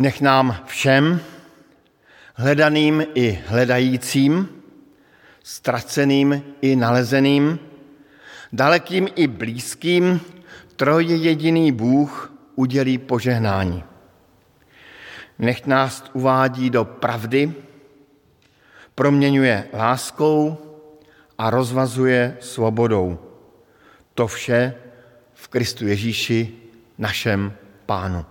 Nech nám všem, hledaným i hledajícím, ztraceným i nalezeným, dalekým i blízkým, trojjediný Bůh udělí požehnání. Nech nás uvádí do pravdy, proměňuje láskou a rozvazuje svobodou. To vše v Kristu Ježíši, našem Pánu.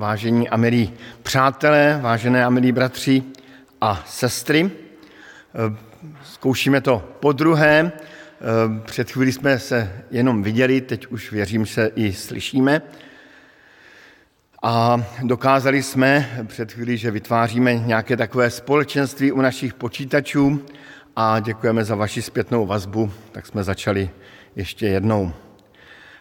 Vážení a milí přátelé, vážené a milí bratři a sestry. Zkoušíme to po druhé. Před chvíli jsme se jenom viděli, teď už věřím, se i slyšíme. A dokázali jsme před chvíli, že vytváříme nějaké takové společenství u našich počítačů a děkujeme za vaši zpětnou vazbu, tak jsme začali ještě jednou.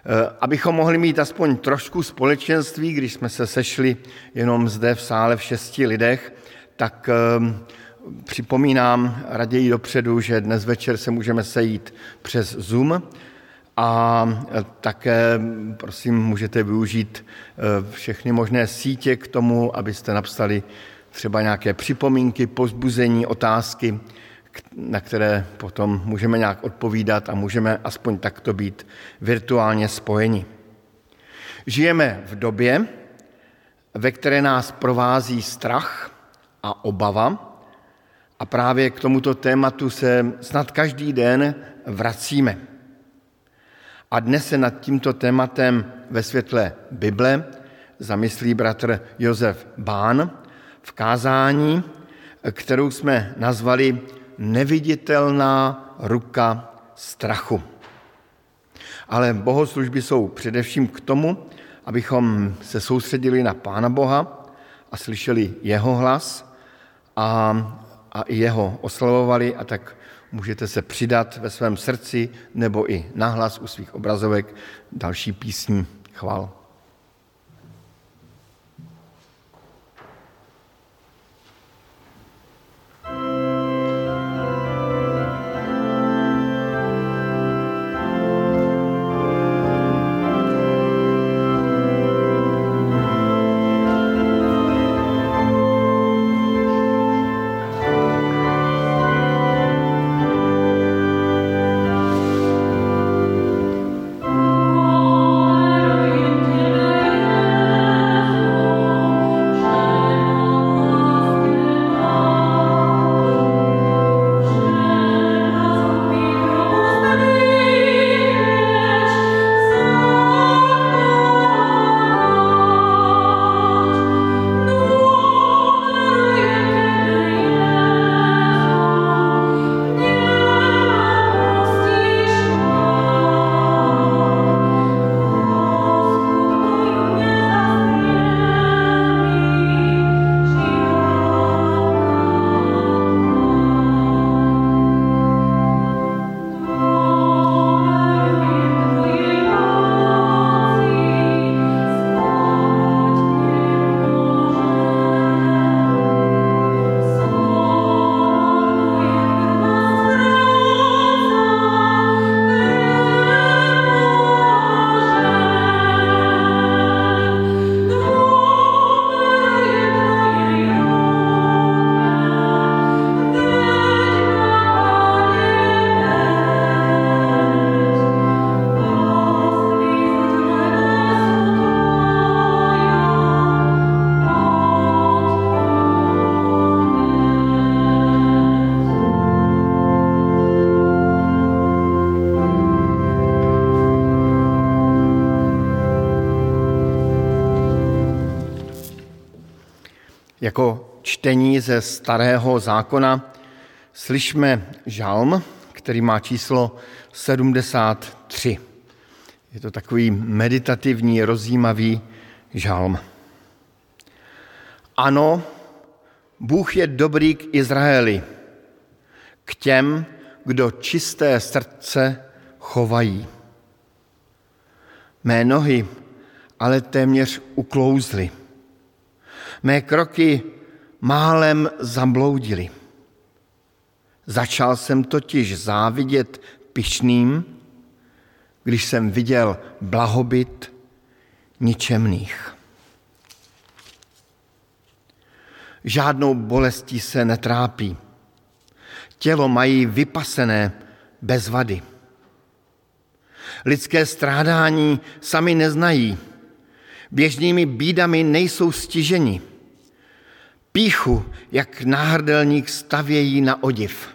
Eh, abychom mohli mít aspoň trošku společenství, když jsme se sešli jenom zde v sále v šesti lidech, tak ehm, připomínám raději dopředu, že dnes večer se můžeme sejít přes Zoom a eh, také, prosím, můžete využít eh, všechny možné sítě k tomu, abyste napsali třeba nějaké připomínky, pozbuzení, otázky, na které potom můžeme nějak odpovídat a můžeme aspoň takto být virtuálně spojeni. Žijeme v době, ve které nás provází strach a obava a právě k tomuto tématu se snad každý den vracíme. A dnes se nad tímto tématem ve světle Bible zamyslí bratr Josef Bán v kázání, kterou jsme nazvali neviditelná ruka strachu. Ale bohoslužby jsou především k tomu, abychom se soustředili na Pána Boha a slyšeli jeho hlas a, a i jeho oslavovali a tak můžete se přidat ve svém srdci nebo i nahlas u svých obrazovek další písní chval. Jako čtení ze starého zákona slyšme žalm, který má číslo 73. Je to takový meditativní, rozjímavý žalm. Ano, Bůh je dobrý k Izraeli, k těm, kdo čisté srdce chovají. Mé nohy ale téměř uklouzly Mé kroky málem zabloudily. Začal jsem totiž závidět pyšným, když jsem viděl blahobyt ničemných. Žádnou bolestí se netrápí. Tělo mají vypasené bez vady. Lidské strádání sami neznají. Běžnými bídami nejsou stiženi Píchu, jak náhrdelník stavějí na odiv.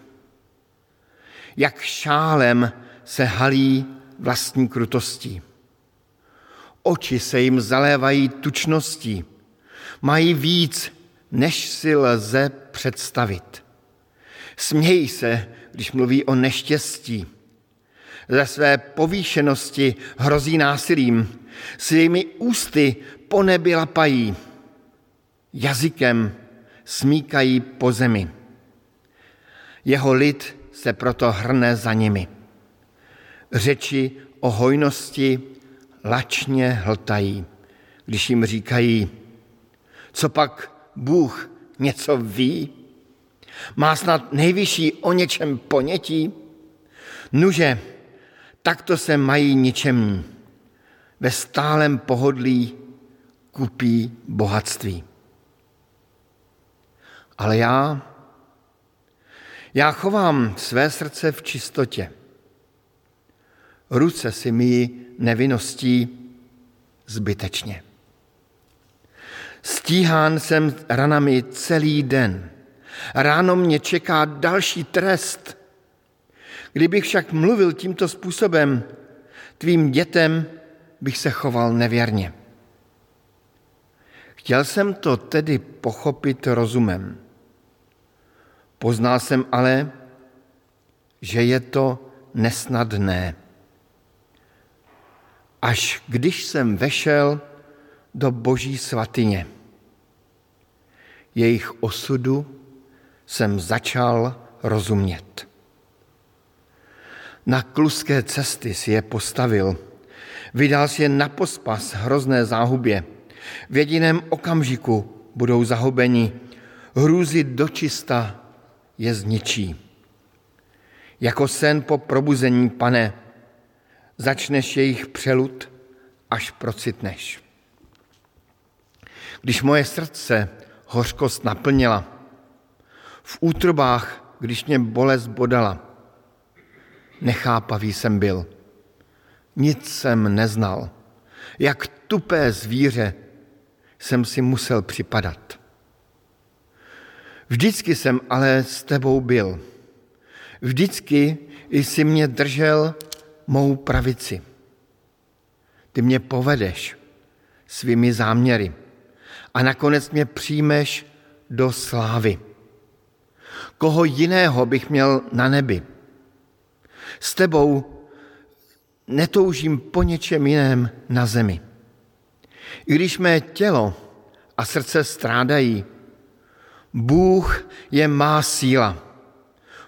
Jak šálem se halí vlastní krutostí. Oči se jim zalévají tučností. Mají víc, než si lze představit. Smějí se, když mluví o neštěstí. Ze své povýšenosti hrozí násilím. Svými ústy po nebi lapají. Jazykem smíkají po zemi. Jeho lid se proto hrne za nimi. Řeči o hojnosti lačně hltají, když jim říkají, co pak Bůh něco ví? Má snad nejvyšší o něčem ponětí? Nuže, takto se mají ničemní. Ve stálem pohodlí kupí bohatství. Ale já, já chovám své srdce v čistotě. Ruce si mi nevinností zbytečně. Stíhán jsem ranami celý den. Ráno mě čeká další trest. Kdybych však mluvil tímto způsobem, tvým dětem bych se choval nevěrně. Chtěl jsem to tedy pochopit rozumem. Poznal jsem ale, že je to nesnadné. Až když jsem vešel do boží svatyně, jejich osudu jsem začal rozumět. Na kluské cesty si je postavil. Vydal si je na pospas hrozné záhubě. V jediném okamžiku budou zahubeni. Hrůzy dočista je zničí. Jako sen po probuzení, pane, začneš jejich přelud, až procitneš. Když moje srdce hořkost naplnila, v útrobách, když mě bolest bodala, nechápavý jsem byl. Nic jsem neznal. Jak tupé zvíře jsem si musel připadat. Vždycky jsem ale s tebou byl. Vždycky jsi mě držel mou pravici. Ty mě povedeš svými záměry a nakonec mě přijmeš do slávy. Koho jiného bych měl na nebi? S tebou netoužím po něčem jiném na zemi. I když mé tělo a srdce strádají, Bůh je má síla,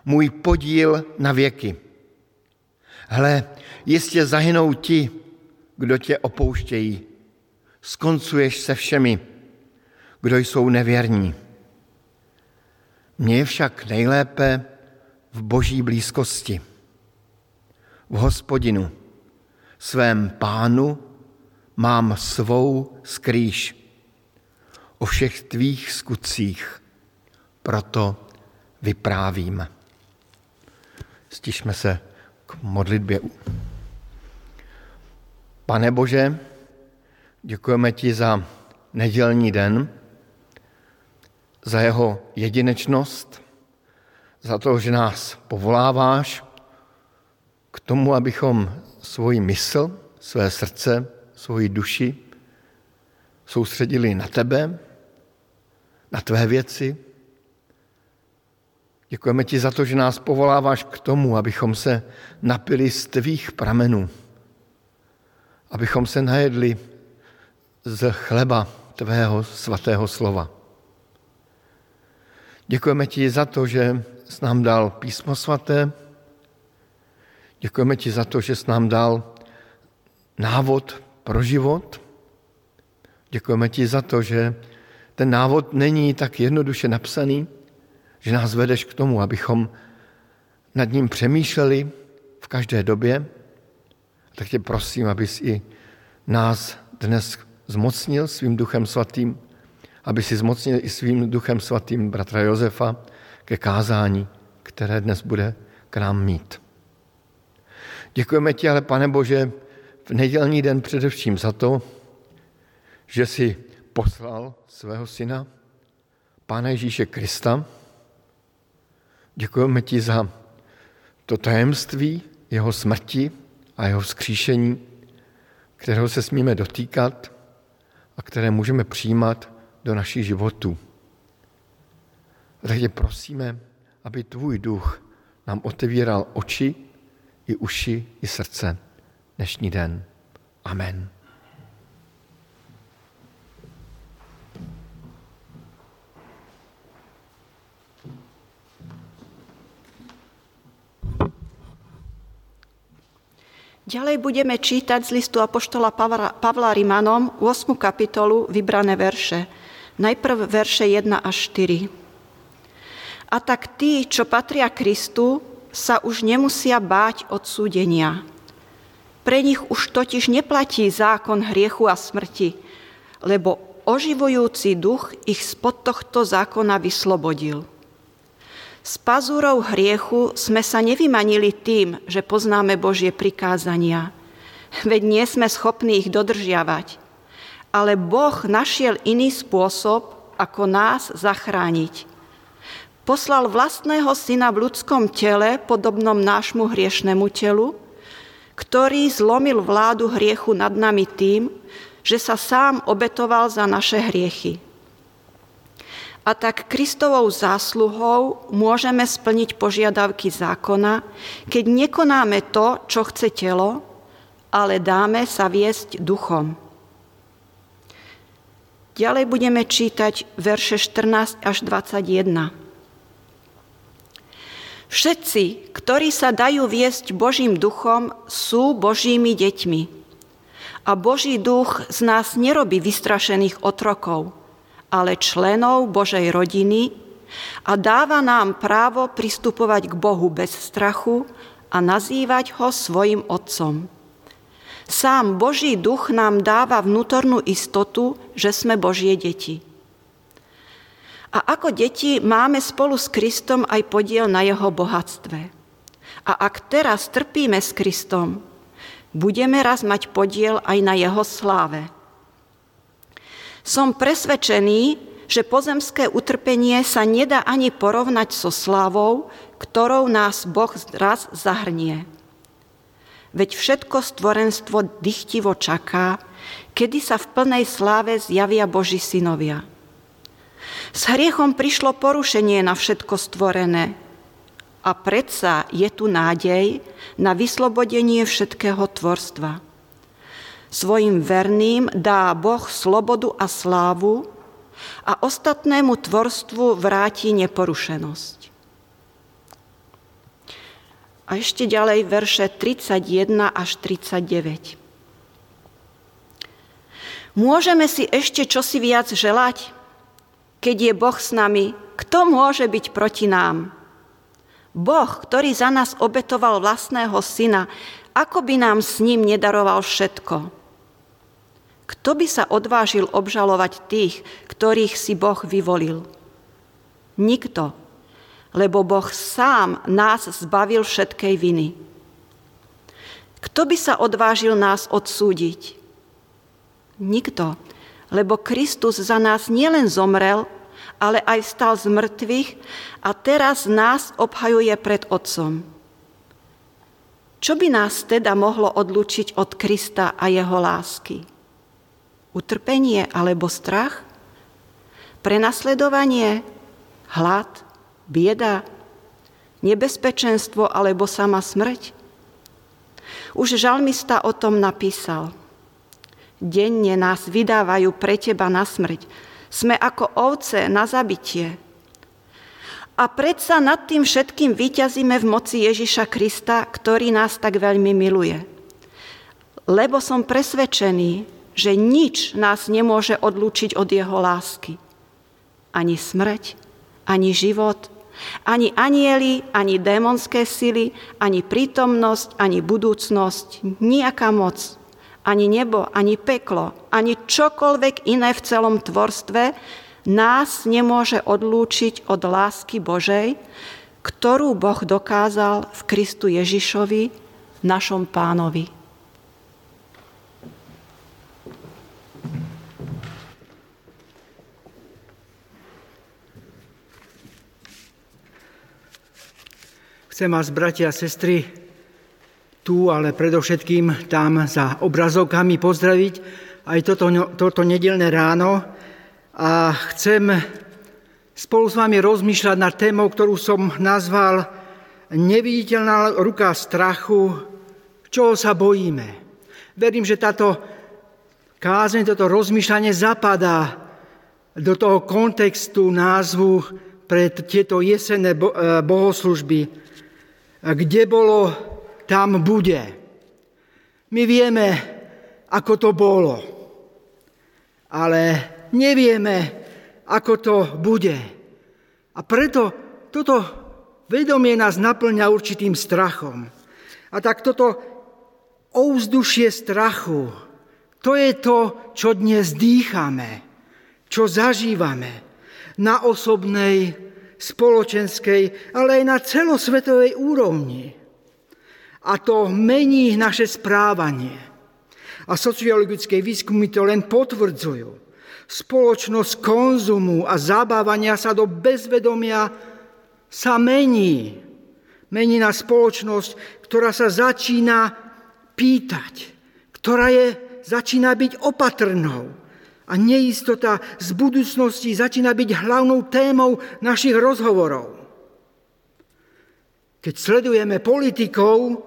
můj podíl na věky. Hle, jistě zahynou ti, kdo tě opouštějí. Skoncuješ se všemi, kdo jsou nevěrní. Mně je však nejlépe v boží blízkosti, v hospodinu, svém pánu mám svou skrýš o všech tvých skutcích, proto vyprávím. Stišme se k modlitbě. Pane Bože, děkujeme ti za nedělní den, za jeho jedinečnost, za to, že nás povoláváš k tomu, abychom svoji mysl, své srdce, svoji duši soustředili na tebe, na tvé věci. Děkujeme ti za to, že nás povoláváš k tomu, abychom se napili z tvých pramenů, abychom se najedli z chleba tvého svatého slova. Děkujeme ti za to, že jsi nám dal písmo svaté, děkujeme ti za to, že jsi nám dal návod pro život. Děkujeme ti za to, že ten návod není tak jednoduše napsaný, že nás vedeš k tomu, abychom nad ním přemýšleli v každé době. Tak tě prosím, abys i nás dnes zmocnil svým duchem svatým, aby si zmocnil i svým duchem svatým bratra Josefa ke kázání, které dnes bude k nám mít. Děkujeme ti ale, pane Bože, v nedělní den především za to, že jsi poslal svého syna, Pána Ježíše Krista. Děkujeme ti za to tajemství jeho smrti a jeho vzkříšení, kterého se smíme dotýkat a které můžeme přijímat do našich životů. A tak tě prosíme, aby tvůj duch nám otevíral oči i uši i srdce dnešní den. Amen. Ďalej budeme čítať z listu Apoštola Pavla Rimanom 8. kapitolu vybrané verše. Najprv verše 1 až 4. A tak tí, čo patria Kristu, sa už nemusia báť odsúdenia. Pre nich už totiž neplatí zákon hriechu a smrti, lebo oživujúci duch ich spod tohto zákona vyslobodil. S pazúrou hriechu sme sa nevymanili tým, že poznáme Božie prikázania, veď nie sme schopní ich dodržiavať. Ale Boh našiel iný spôsob, ako nás zachrániť. Poslal vlastného syna v ľudskom tele, podobnom nášmu hriešnemu telu, ktorý zlomil vládu hriechu nad nami tým, že sa sám obetoval za naše hriechy. A tak Kristovou zásluhou môžeme splniť požiadavky zákona, keď nekonáme to, čo chce telo, ale dáme sa viesť duchom. Ďalej budeme čítať verše 14 až 21. Všetci, ktorí sa dajú viesť Božím duchom, sú Božími deťmi. A Boží duch z nás nerobí vystrašených otrokov, ale členov Božej rodiny a dáva nám právo pristupovať k Bohu bez strachu a nazývať ho svojim otcom. Sám Boží duch nám dáva vnútornú istotu, že sme Božie deti. A ako deti máme spolu s Kristom aj podiel na jeho bohatstve. A ak teraz trpíme s Kristom, budeme raz mať podiel aj na jeho sláve. Som presvedčený, že pozemské utrpenie sa nedá ani porovnať so slávou, ktorou nás Boh raz zahrnie. Veď všetko stvorenstvo dychtivo čaká, kedy sa v plnej sláve zjavia Boží synovia. S hriechom prišlo porušenie na všetko stvorené. A predsa je tu nádej na vyslobodenie všetkého tvorstva. Svojim verným dá Boh slobodu a slávu a ostatnému tvorstvu vráti neporušenosť. A ešte ďalej verše 31 až 39. Môžeme si ešte čosi viac želať? Keď je Boh s nami, kto môže byť proti nám? Boh, ktorý za nás obetoval vlastného syna, ako by nám s ním nedaroval všetko? Kto by sa odvážil obžalovať tých, ktorých si Boh vyvolil? Nikto lebo Boh sám nás zbavil všetkej viny. Kto by sa odvážil nás odsúdiť? Nikto, lebo Kristus za nás nielen zomrel, ale aj vstal z mŕtvych a teraz nás obhajuje pred Otcom. Čo by nás teda mohlo odlučiť od Krista a jeho lásky? Utrpenie alebo strach? Prenasledovanie? Hlad? bieda, nebezpečenstvo alebo sama smrť? Už žalmista o tom napísal. Denne nás vydávajú pre teba na smrť. Sme ako ovce na zabitie. A predsa nad tým všetkým vyťazíme v moci Ježiša Krista, ktorý nás tak veľmi miluje. Lebo som presvedčený, že nič nás nemôže odlúčiť od jeho lásky. Ani smrť, ani život, ani anieli, ani démonské sily, ani prítomnosť, ani budúcnosť, nejaká moc, ani nebo, ani peklo, ani čokoľvek iné v celom tvorstve nás nemôže odlúčiť od lásky Božej, ktorú Boh dokázal v Kristu Ježišovi, našom pánovi. Chcem vás, bratia a sestry, tu, ale predovšetkým tam za obrazovkami pozdraviť aj toto, toto nedelné ráno a chcem spolu s vami rozmýšľať nad témou, ktorú som nazval Neviditeľná ruka strachu, čoho sa bojíme. Verím, že táto kázeň, toto rozmýšľanie zapadá do toho kontextu názvu pre tieto jesenné eh, bohoslužby, kde bolo, tam bude. My vieme, ako to bolo, ale nevieme, ako to bude. A preto toto vedomie nás naplňa určitým strachom. A tak toto ovzdušie strachu, to je to, čo dnes dýchame, čo zažívame na osobnej, spoločenskej, ale aj na celosvetovej úrovni. A to mení naše správanie. A sociologické výskumy to len potvrdzujú. Spoločnosť konzumu a zabávania sa do bezvedomia sa mení. Mení na spoločnosť, ktorá sa začína pýtať, ktorá je, začína byť opatrnou, a neistota z budúcnosti začína byť hlavnou témou našich rozhovorov. Keď sledujeme politikov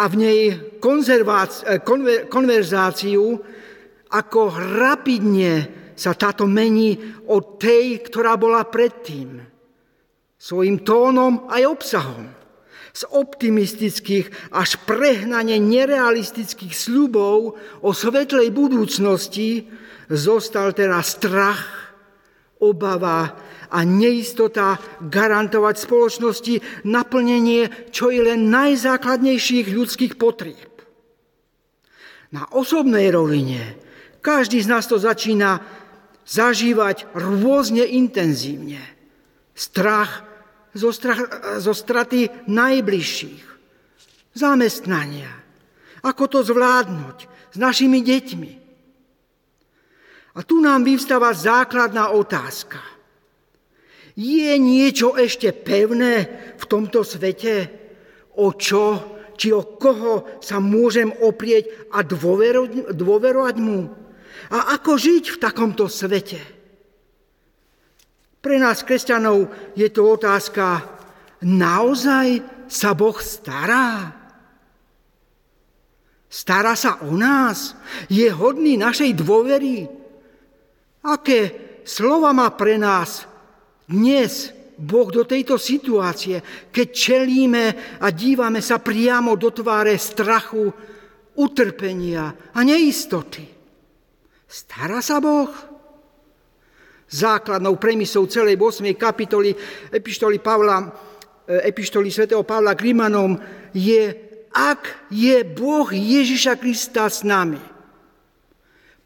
a v nej konverzáciu, ako rapidne sa táto mení od tej, ktorá bola predtým. svojim tónom aj obsahom. Z optimistických až prehnane nerealistických sľubov o svetlej budúcnosti zostal teraz strach, obava a neistota garantovať spoločnosti naplnenie čo je len najzákladnejších ľudských potrieb. Na osobnej rovine každý z nás to začína zažívať rôzne intenzívne. Strach zo, strach, zo straty najbližších, zamestnania, ako to zvládnuť s našimi deťmi. A tu nám vyvstáva základná otázka. Je niečo ešte pevné v tomto svete, o čo či o koho sa môžem oprieť a dôverovať, dôverovať mu? A ako žiť v takomto svete? Pre nás, kresťanov, je to otázka, naozaj sa Boh stará? Stará sa o nás? Je hodný našej dôvery? Aké slova má pre nás dnes Boh do tejto situácie, keď čelíme a dívame sa priamo do tváre strachu, utrpenia a neistoty. Stará sa Boh? Základnou premisou celej 8. kapitoly epištoly, Pavla, e, epištoly svätého Pavla Grimanom je, ak je Boh Ježiša Krista s nami,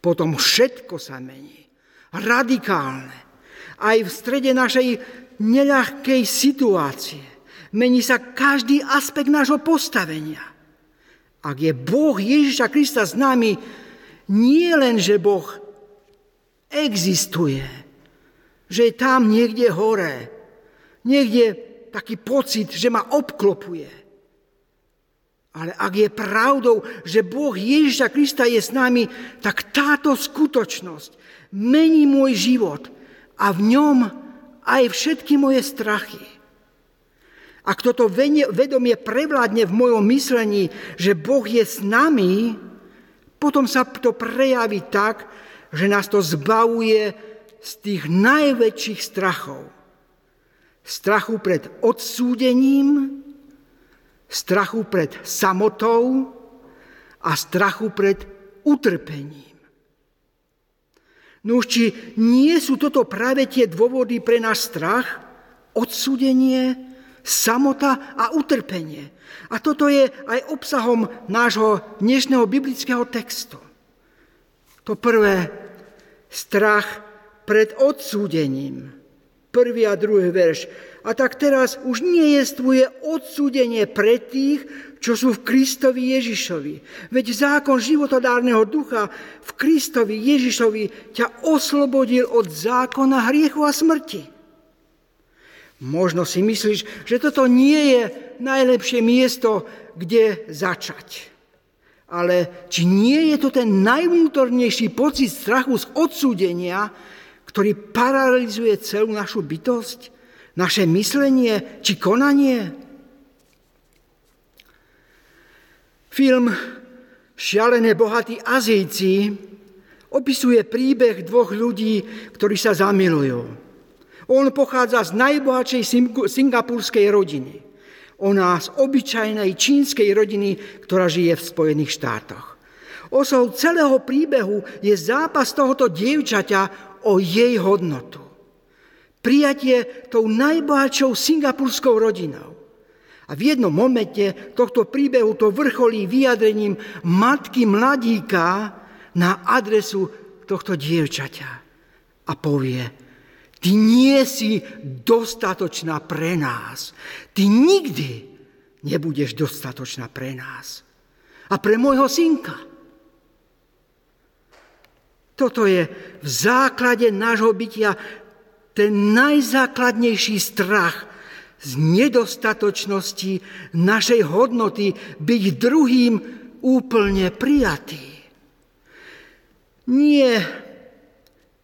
potom všetko sa mení. Radikálne. Aj v strede našej neľahkej situácie. Mení sa každý aspekt nášho postavenia. Ak je Boh Ježiša Krista s nami, nie len, že Boh existuje, že je tam niekde hore, niekde taký pocit, že ma obklopuje. Ale ak je pravdou, že Boh Ježiša Krista je s nami, tak táto skutočnosť mení môj život a v ňom aj všetky moje strachy. Ak toto vedomie prevládne v mojom myslení, že Boh je s nami, potom sa to prejaví tak, že nás to zbavuje z tých najväčších strachov. Strachu pred odsúdením, strachu pred samotou a strachu pred utrpením. No či nie sú toto práve tie dôvody pre náš strach, odsudenie, samota a utrpenie. A toto je aj obsahom nášho dnešného biblického textu. To prvé, strach pred odsúdením. Prvý a druhý verš. A tak teraz už nie je tvoje odsúdenie pre tých, čo sú v Kristovi Ježišovi. Veď zákon životodárneho ducha v Kristovi Ježišovi ťa oslobodil od zákona hriechu a smrti. Možno si myslíš, že toto nie je najlepšie miesto, kde začať. Ale či nie je to ten najvnútornejší pocit strachu z odsúdenia, ktorý paralizuje celú našu bytosť, naše myslenie či konanie? Film Šialené bohatí Azijci opisuje príbeh dvoch ľudí, ktorí sa zamilujú. On pochádza z najbohatšej singapurskej rodiny. Ona z obyčajnej čínskej rodiny, ktorá žije v Spojených štátoch. Osou celého príbehu je zápas tohoto dievčaťa o jej hodnotu. Prijatie tou najbohatšou singapurskou rodinou. A v jednom momente tohto príbehu to vrcholí vyjadrením matky mladíka na adresu tohto dievčaťa. A povie, ty nie si dostatočná pre nás. Ty nikdy nebudeš dostatočná pre nás. A pre môjho synka. Toto je v základe nášho bytia ten najzákladnejší strach, z nedostatočnosti našej hodnoty byť druhým úplne prijatý. Nie,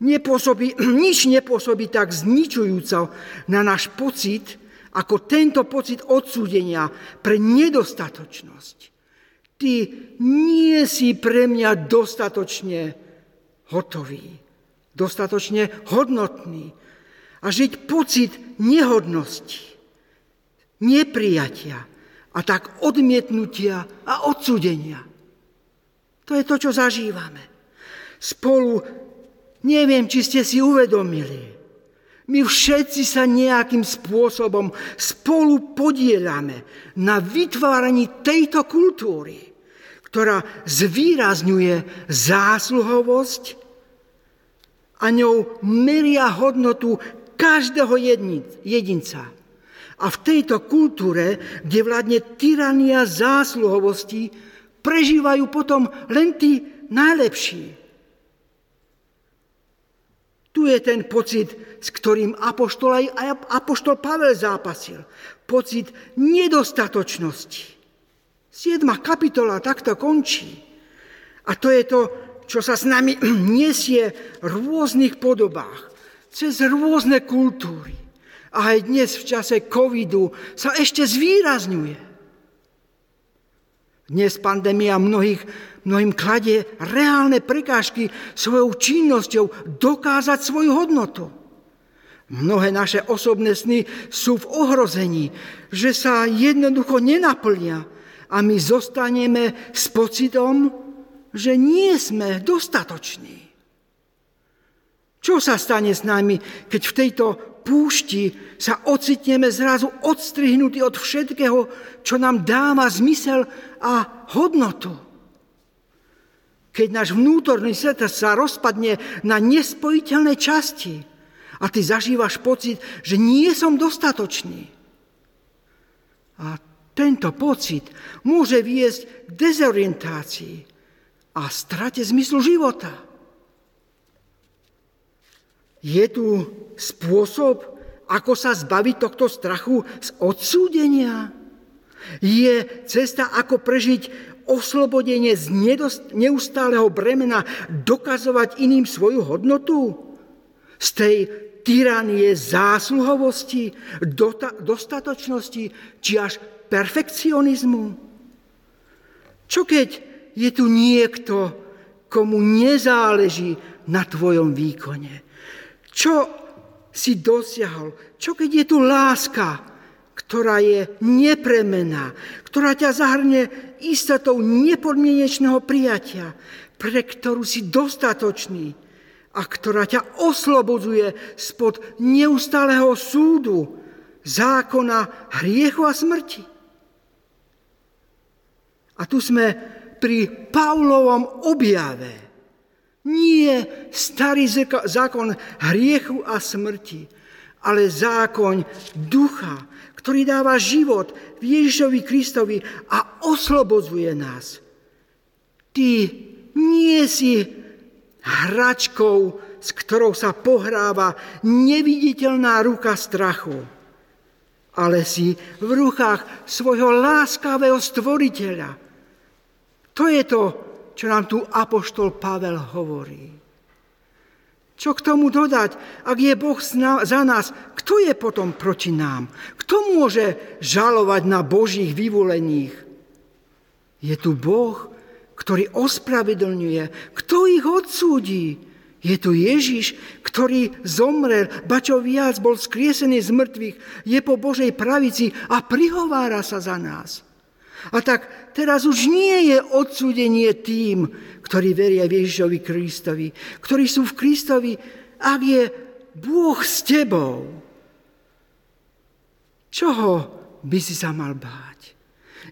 nepôsobí, nič nepôsobí tak zničujúco na náš pocit, ako tento pocit odsúdenia pre nedostatočnosť. Ty nie si pre mňa dostatočne hotový, dostatočne hodnotný. A žiť pocit nehodnosti, neprijatia a tak odmietnutia a odsudenia. To je to, čo zažívame. Spolu, neviem, či ste si uvedomili, my všetci sa nejakým spôsobom spolu podielame na vytváraní tejto kultúry, ktorá zvýrazňuje zásluhovosť a ňou meria hodnotu každého jedinca. A v tejto kultúre, kde vládne tyrania zásluhovosti, prežívajú potom len tí najlepší. Tu je ten pocit, s ktorým apoštol, aj, apoštol Pavel zápasil. Pocit nedostatočnosti. Siedma kapitola takto končí. A to je to, čo sa s nami nesie v rôznych podobách, cez rôzne kultúry. A aj dnes v čase covidu sa ešte zvýrazňuje. Dnes pandémia mnohých, mnohým kladie reálne prekážky svojou činnosťou dokázať svoju hodnotu. Mnohé naše osobné sny sú v ohrození, že sa jednoducho nenaplnia a my zostaneme s pocitom, že nie sme dostatoční. Čo sa stane s nami, keď v tejto púšti sa ocitneme zrazu odstrihnutí od všetkého, čo nám dáva zmysel a hodnotu. Keď náš vnútorný svet sa rozpadne na nespojiteľné časti a ty zažívaš pocit, že nie som dostatočný. A tento pocit môže viesť k dezorientácii a strate zmyslu života. Je tu spôsob, ako sa zbaviť tohto strachu z odsúdenia? Je cesta, ako prežiť oslobodenie z neustáleho bremena, dokazovať iným svoju hodnotu? Z tej tyranie zásluhovosti, dostatočnosti či až perfekcionizmu? Čo keď je tu niekto, komu nezáleží na tvojom výkone? Čo si dosiahol? Čo keď je tu láska, ktorá je nepremená, ktorá ťa zahrne istotou nepodmienečného prijatia, pre ktorú si dostatočný a ktorá ťa oslobodzuje spod neustáleho súdu, zákona, hriechu a smrti. A tu sme pri Pavlovom objave. Nie starý zákon hriechu a smrti, ale zákon ducha, ktorý dáva život v Ježišovi Kristovi a oslobodzuje nás. Ty nie si hračkou, s ktorou sa pohráva neviditeľná ruka strachu, ale si v rukách svojho láskavého stvoriteľa. To je to, čo nám tu apoštol Pavel hovorí. Čo k tomu dodať? Ak je Boh za nás, kto je potom proti nám? Kto môže žalovať na Božích vyvolených? Je tu Boh, ktorý ospravedlňuje. Kto ich odsúdi? Je tu Ježiš, ktorý zomrel, ba čo viac, bol skriesený z mŕtvych, je po Božej pravici a prihovára sa za nás. A tak teraz už nie je odsúdenie tým, ktorí veria Ježišovi Kristovi, ktorí sú v Kristovi, ak je Boh s tebou. Čoho by si sa mal báť?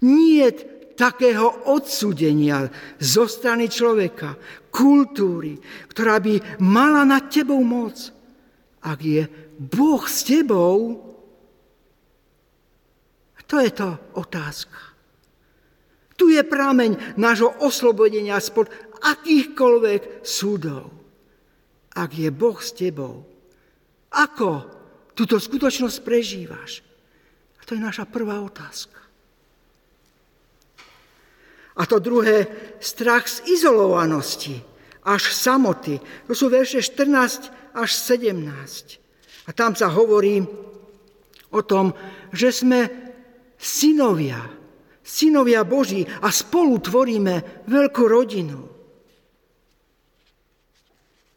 Nie takého odsúdenia zo strany človeka, kultúry, ktorá by mala nad tebou moc. Ak je Boh s tebou, to je to otázka. Tu je prameň nášho oslobodenia spod akýchkoľvek súdov. Ak je Boh s tebou, ako túto skutočnosť prežívaš? A to je naša prvá otázka. A to druhé, strach z izolovanosti, až samoty. To sú verše 14 až 17. A tam sa hovorí o tom, že sme synovia, synovia Boží a spolu tvoríme veľkú rodinu.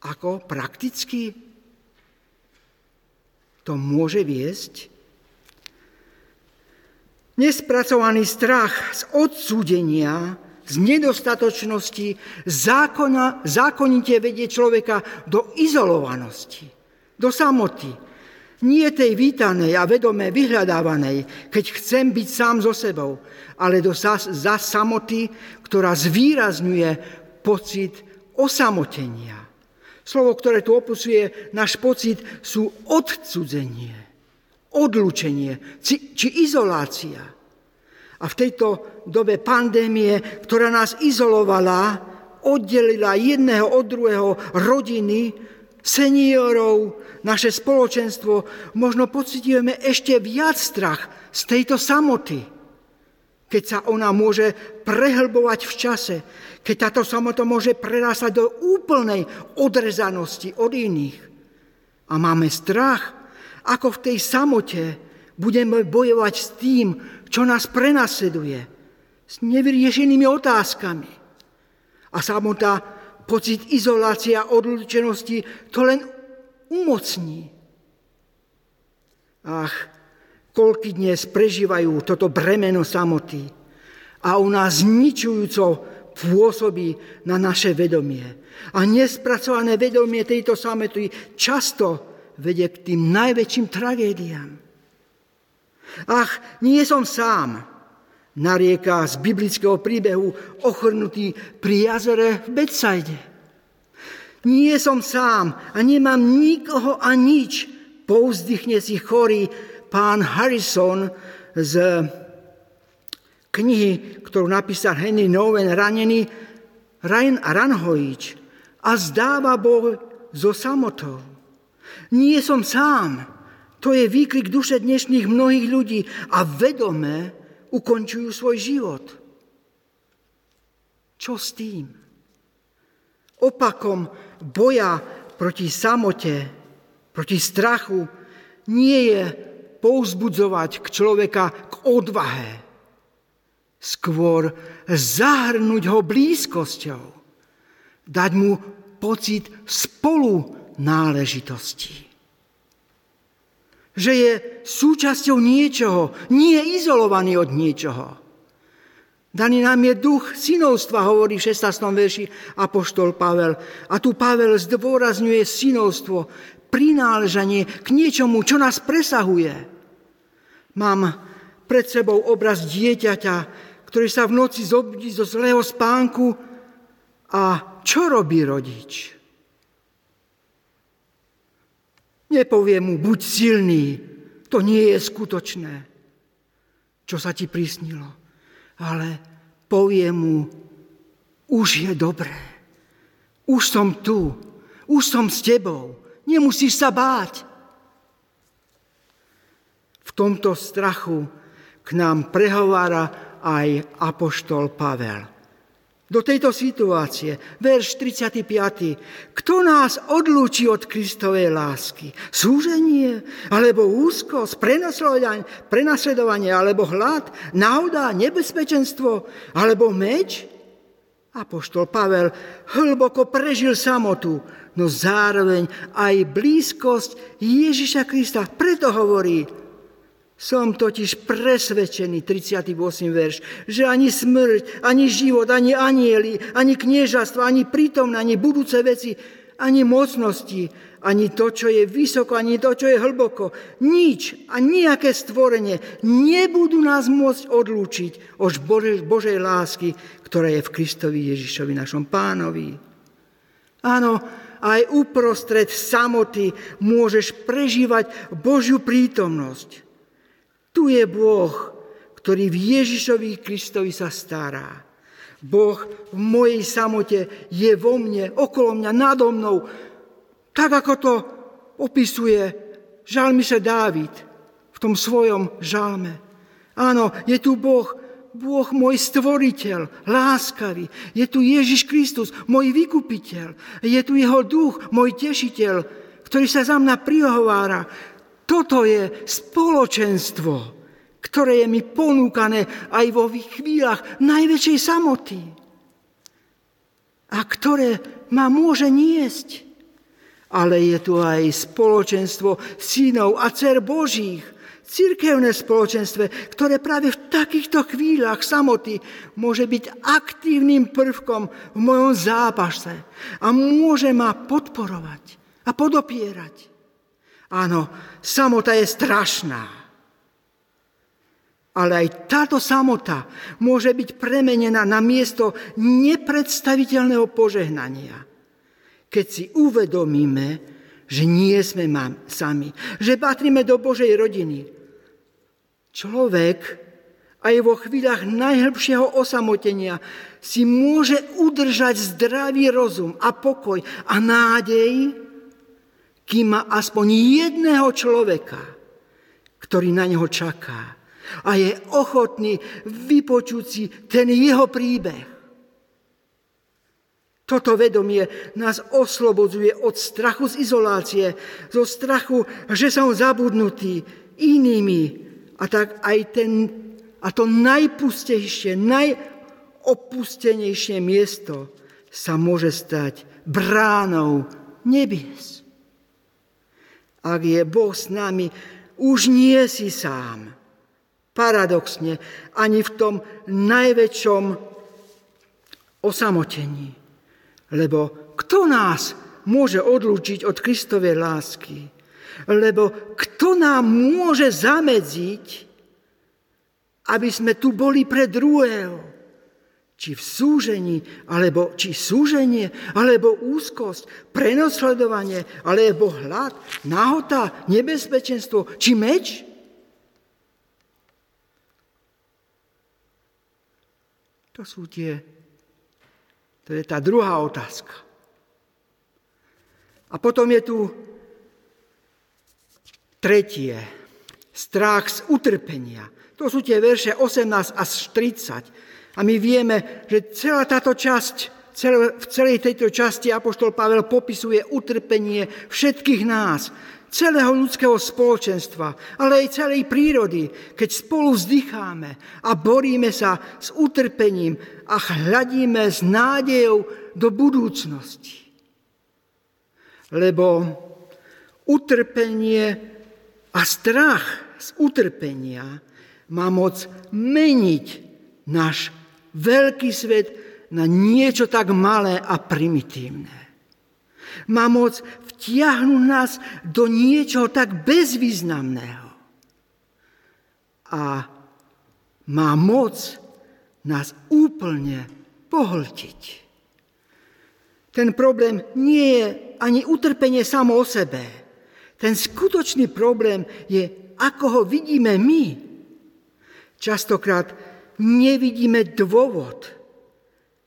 Ako prakticky? to môže viesť? Nespracovaný strach z odsúdenia, z nedostatočnosti zákona, zákonite vedie človeka do izolovanosti, do samoty. Nie tej vítanej a vedomé vyhľadávanej, keď chcem byť sám so sebou, ale do za, za samoty, ktorá zvýrazňuje pocit osamotenia. Slovo, ktoré tu opusuje náš pocit, sú odcudzenie, odlučenie či, či izolácia. A v tejto dobe pandémie, ktorá nás izolovala, oddelila jedného od druhého rodiny, seniorov, naše spoločenstvo, možno pocitujeme ešte viac strach z tejto samoty, keď sa ona môže prehlbovať v čase, keď táto samota môže prerásať do úplnej odrezanosti od iných. A máme strach, ako v tej samote budeme bojovať s tým, čo nás prenasleduje, s nevyriešenými otázkami. A samotá, pocit izolácie a odlučenosti to len umocní. Ach, koľky dnes prežívajú toto bremeno samoty a u nás zničujúco pôsobí na naše vedomie. A nespracované vedomie tejto samoty často vedie k tým najväčším tragédiám. Ach, nie som sám, narieka z biblického príbehu ochrnutý pri jazere v Betsaide. Nie som sám a nemám nikoho a nič, povzdychne si chorý pán Harrison z knihy, ktorú napísal Henry Nowen, ranený Ryan Ranhojič a zdáva Boh so samotou. Nie som sám, to je výkrik duše dnešných mnohých ľudí a vedome ukončujú svoj život. Čo s tým? Opakom boja proti samote, proti strachu nie je pouzbudzovať k človeka k odvahe. Skôr zahrnúť ho blízkosťou. Dať mu pocit spolu náležitosti že je súčasťou niečoho, nie je izolovaný od niečoho. Daný nám je duch synovstva, hovorí v 16. verši Apoštol Pavel. A tu Pavel zdôrazňuje synovstvo, prináležanie k niečomu, čo nás presahuje. Mám pred sebou obraz dieťaťa, ktorý sa v noci zobudí zo zlého spánku a čo robí rodič? Nepovie mu, buď silný, to nie je skutočné, čo sa ti prisnilo. Ale povie mu, už je dobré, už som tu, už som s tebou, nemusíš sa báť. V tomto strachu k nám prehovára aj apoštol Pavel do tejto situácie. Verš 35. Kto nás odlúči od Kristovej lásky? Súženie? Alebo úzkosť? Prenasledovanie? Alebo hlad? Náhoda? Nebezpečenstvo? Alebo meč? Apoštol Pavel hlboko prežil samotu, no zároveň aj blízkosť Ježiša Krista. Preto hovorí, som totiž presvedčený, 38. verš, že ani smrť, ani život, ani anieli, ani kniežastvo, ani prítomné, ani budúce veci, ani mocnosti, ani to, čo je vysoko, ani to, čo je hlboko, nič a nejaké stvorenie nebudú nás môcť odlúčiť od Božej lásky, ktorá je v Kristovi Ježišovi, našom pánovi. Áno, aj uprostred samoty môžeš prežívať Božiu prítomnosť. Tu je Boh, ktorý v Ježišovi Kristovi sa stará. Boh v mojej samote je vo mne, okolo mňa, nado mnou. Tak ako to opisuje žalmise Dávid v tom svojom žalme. Áno, je tu Boh, Boh môj stvoriteľ, láskavý. Je tu Ježiš Kristus, môj vykupiteľ. Je tu jeho duch, môj tešiteľ, ktorý sa za mňa prihovára. Toto je spoločenstvo, ktoré je mi ponúkané aj vo chvíľach najväčšej samoty a ktoré ma môže niesť ale je tu aj spoločenstvo synov a dcer Božích, Cirkevné spoločenstve, ktoré práve v takýchto chvíľach samoty môže byť aktívnym prvkom v mojom zápase a môže ma podporovať a podopierať. Áno, samota je strašná. Ale aj táto samota môže byť premenená na miesto nepredstaviteľného požehnania. Keď si uvedomíme, že nie sme sami, že patríme do Božej rodiny, Človek aj vo chvíľach najhlbšieho osamotenia si môže udržať zdravý rozum a pokoj a nádej, kým má aspoň jedného človeka, ktorý na neho čaká a je ochotný vypočuť si ten jeho príbeh. Toto vedomie nás oslobodzuje od strachu z izolácie, zo strachu, že som zabudnutý inými, a tak aj ten, a to najpustejšie, najopustenejšie miesto sa môže stať bránou nebies. Ak je Boh s nami, už nie si sám. Paradoxne, ani v tom najväčšom osamotení. Lebo kto nás môže odlúčiť od Kristovej lásky? Lebo kto nám môže zamedziť, aby sme tu boli pre druhého? Či v súžení, alebo či súženie, alebo úzkosť, prenosledovanie, alebo hlad, nahota, nebezpečenstvo, či meč? To sú tie, to je tá druhá otázka. A potom je tu Tretie, strach z utrpenia. To sú tie verše 18 až 30. A my vieme, že celá táto časť, v celej tejto časti Apoštol Pavel popisuje utrpenie všetkých nás, celého ľudského spoločenstva, ale aj celej prírody, keď spolu vzdycháme a boríme sa s utrpením a hľadíme s nádejou do budúcnosti. Lebo utrpenie a strach z utrpenia má moc meniť náš veľký svet na niečo tak malé a primitívne. Má moc vtiahnuť nás do niečoho tak bezvýznamného. A má moc nás úplne pohltiť. Ten problém nie je ani utrpenie samo o sebe, ten skutočný problém je, ako ho vidíme my. Častokrát nevidíme dôvod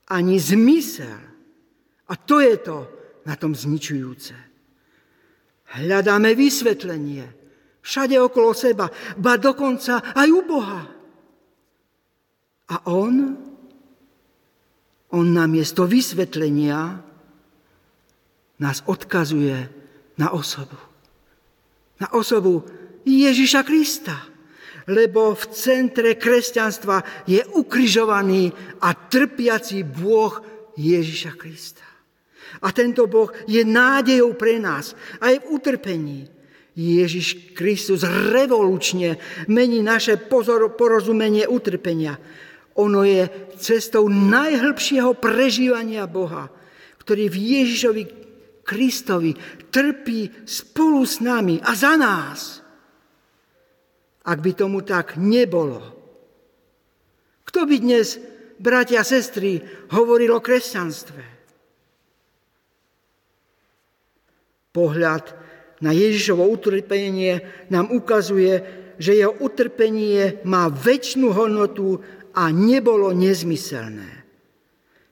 ani zmysel. A to je to na tom zničujúce. Hľadáme vysvetlenie všade okolo seba, ba dokonca aj u Boha. A On, On namiesto vysvetlenia nás odkazuje na osobu na osobu Ježiša Krista. Lebo v centre kresťanstva je ukrižovaný a trpiaci Boh Ježiša Krista. A tento Boh je nádejou pre nás aj v utrpení. Ježiš Kristus revolučne mení naše pozor, porozumenie utrpenia. Ono je cestou najhlbšieho prežívania Boha, ktorý v Ježišovi Kristovi trpí spolu s nami a za nás. Ak by tomu tak nebolo, kto by dnes, bratia a sestry, hovoril o kresťanstve? Pohľad na Ježišovo utrpenie nám ukazuje, že jeho utrpenie má väčšinu hodnotu a nebolo nezmyselné.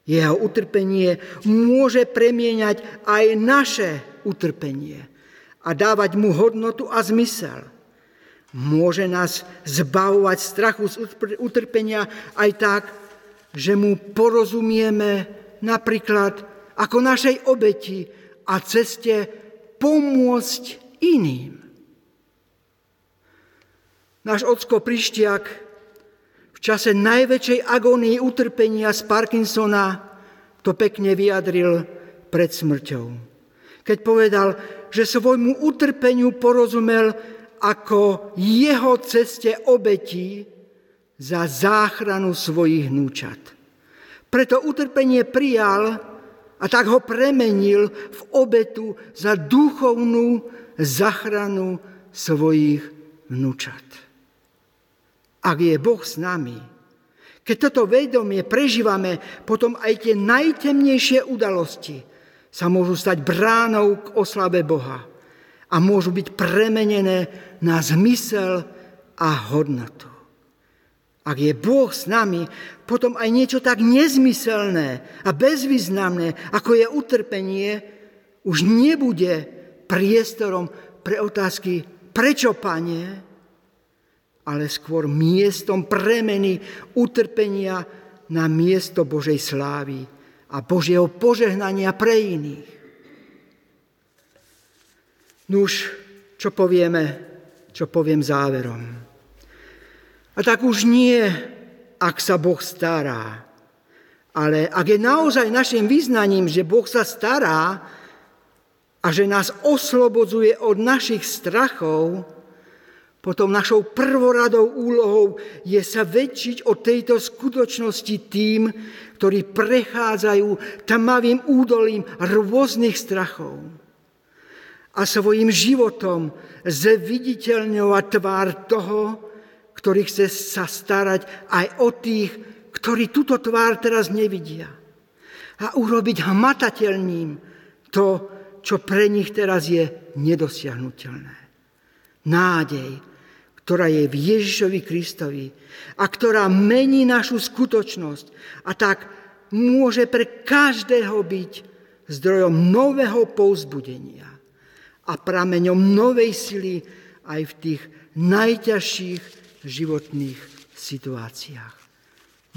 Jeho utrpenie môže premieňať aj naše utrpenie a dávať mu hodnotu a zmysel. Môže nás zbavovať strachu z utrpenia aj tak, že mu porozumieme napríklad ako našej obeti a ceste pomôcť iným. Náš ocko Prištiak čase najväčšej agónii utrpenia z Parkinsona to pekne vyjadril pred smrťou. keď povedal, že svojmu utrpeniu porozumel ako jeho ceste obetí za záchranu svojich núčat. Preto utrpenie prijal a tak ho premenil v obetu za duchovnú zachranu svojich vnúčat. Ak je Boh s nami, keď toto vedomie prežívame, potom aj tie najtemnejšie udalosti sa môžu stať bránou k oslave Boha a môžu byť premenené na zmysel a hodnotu. Ak je Boh s nami, potom aj niečo tak nezmyselné a bezvýznamné, ako je utrpenie, už nebude priestorom pre otázky, prečo, pane, ale skôr miestom premeny utrpenia na miesto Božej slávy a Božieho požehnania pre iných. Nuž, čo povieme, čo poviem záverom. A tak už nie, ak sa Boh stará, ale ak je naozaj našim význaním, že Boh sa stará a že nás oslobodzuje od našich strachov, potom našou prvoradou úlohou je sa väčšiť o tejto skutočnosti tým, ktorí prechádzajú tamavým údolím rôznych strachov. A svojim životom zviditeľňovať tvár toho, ktorý chce sa starať aj o tých, ktorí túto tvár teraz nevidia. A urobiť hmatateľným to, čo pre nich teraz je nedosiahnutelné. Nádej, ktorá je v Ježišovi Kristovi a ktorá mení našu skutočnosť a tak môže pre každého byť zdrojom nového povzbudenia a prameňom novej sily aj v tých najťažších životných situáciách.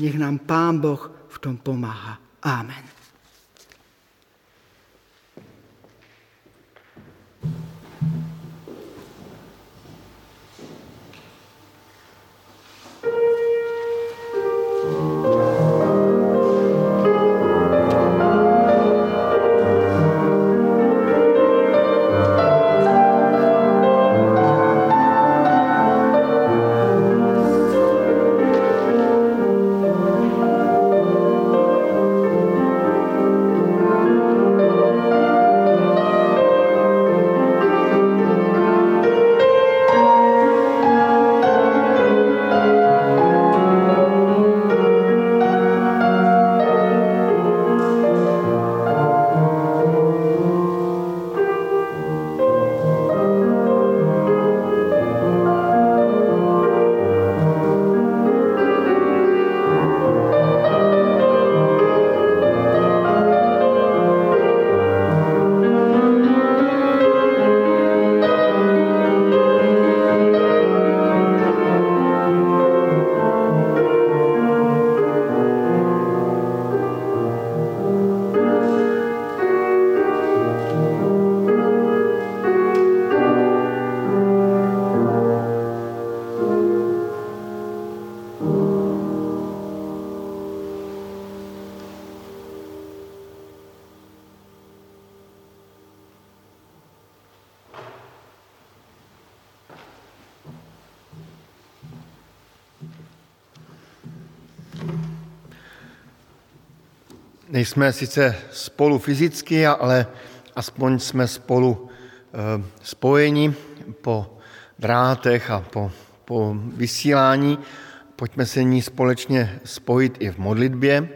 Nech nám Pán Boh v tom pomáha. Amen. Nejsme sice spolu fyzicky, ale aspoň jsme spolu eh, spojeni po drátech a po, po vysílání. Pojďme se ní společně spojit i v modlitbě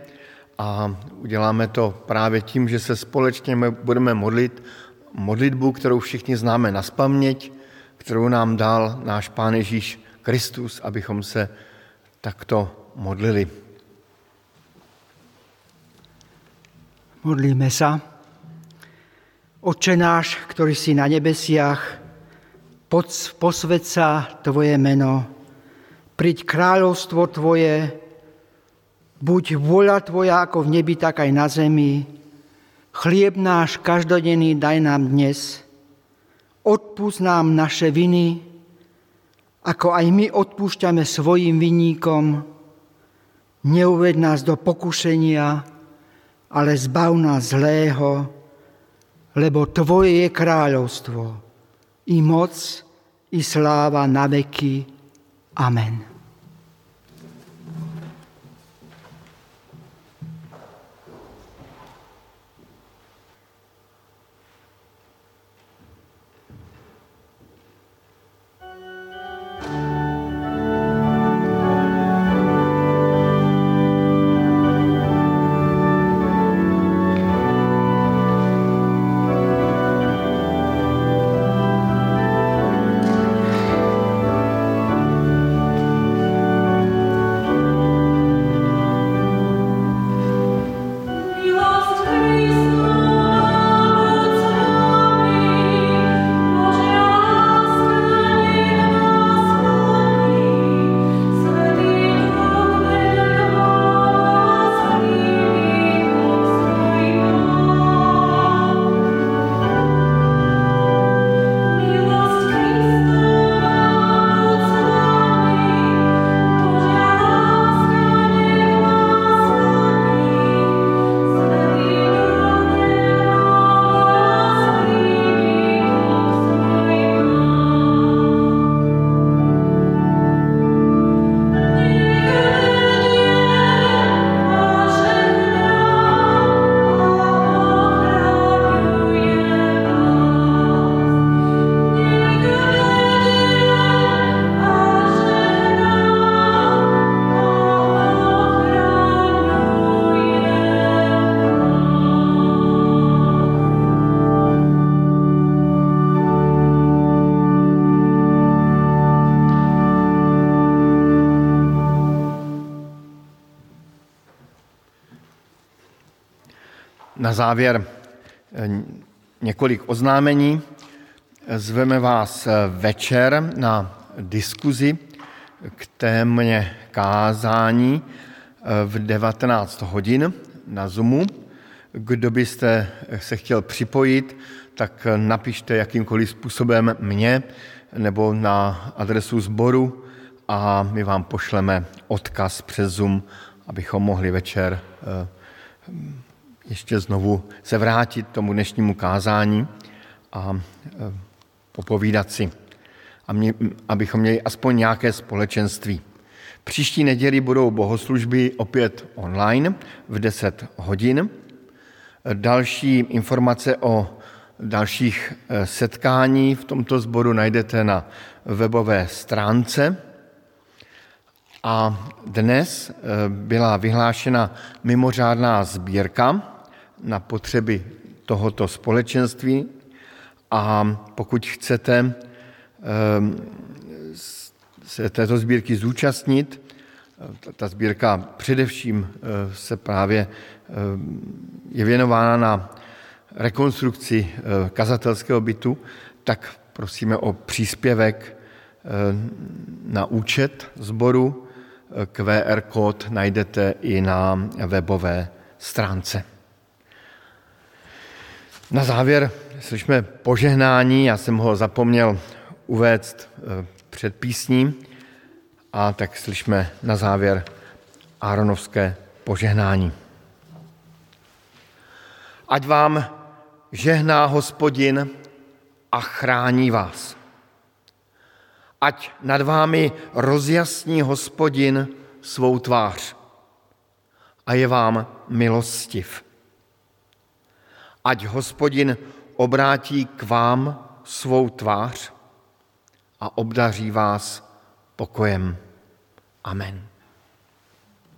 a uděláme to právě tím, že se společně budeme modlit modlitbu, kterou všichni známe na spaměť, kterou nám dal náš Pán Ježíš Kristus, abychom se takto modlili. Modlíme sa. Oče náš, ktorý si na nebesiach, posved sa Tvoje meno, príď kráľovstvo Tvoje, buď voľa Tvoja ako v nebi, tak aj na zemi. Chlieb náš každodenný daj nám dnes. Odpúsť nám naše viny, ako aj my odpúšťame svojim vinníkom. Neuved nás do pokušenia, ale zbav nás zlého, lebo Tvoje je kráľovstvo, i moc, i sláva na veky. Amen. Závěr eh, několik oznámení. Zveme vás eh, večer na diskuzi k témě kázání eh, v 19 hodin na Zoomu. Kdo byste se chtěl připojit, tak napište jakýmkoliv způsobem mě nebo na adresu sboru a my vám pošleme odkaz přes Zoom, abychom mohli večer ještě znovu se vrátit tomu dnešnímu kázání a e, popovídat si, abychom měli aspoň nějaké společenství. Příští neděli budou bohoslužby opět online v 10 hodin. Další informace o dalších e, setkání v tomto sboru najdete na webové stránce. A dnes e, byla vyhlášena mimořádná sbírka, na potřeby tohoto společenství a pokud chcete ehm, se této sbírky zúčastnit, ta sbírka především eh, se právě ehm, je věnována na rekonstrukci eh, kazatelského bytu, tak prosíme o příspěvek eh, na účet sboru. QR kód najdete i na webové stránce. Na závěr slyšíme požehnání, já jsem ho zapomněl uvést eh, před písní, a tak slyšíme na závěr Áronovské požehnání. Ať vám žehná hospodin a chrání vás. Ať nad vámi rozjasní hospodin svou tvář a je vám milostiv ať hospodin obrátí k vám svou tvář a obdaří vás pokojem. Amen.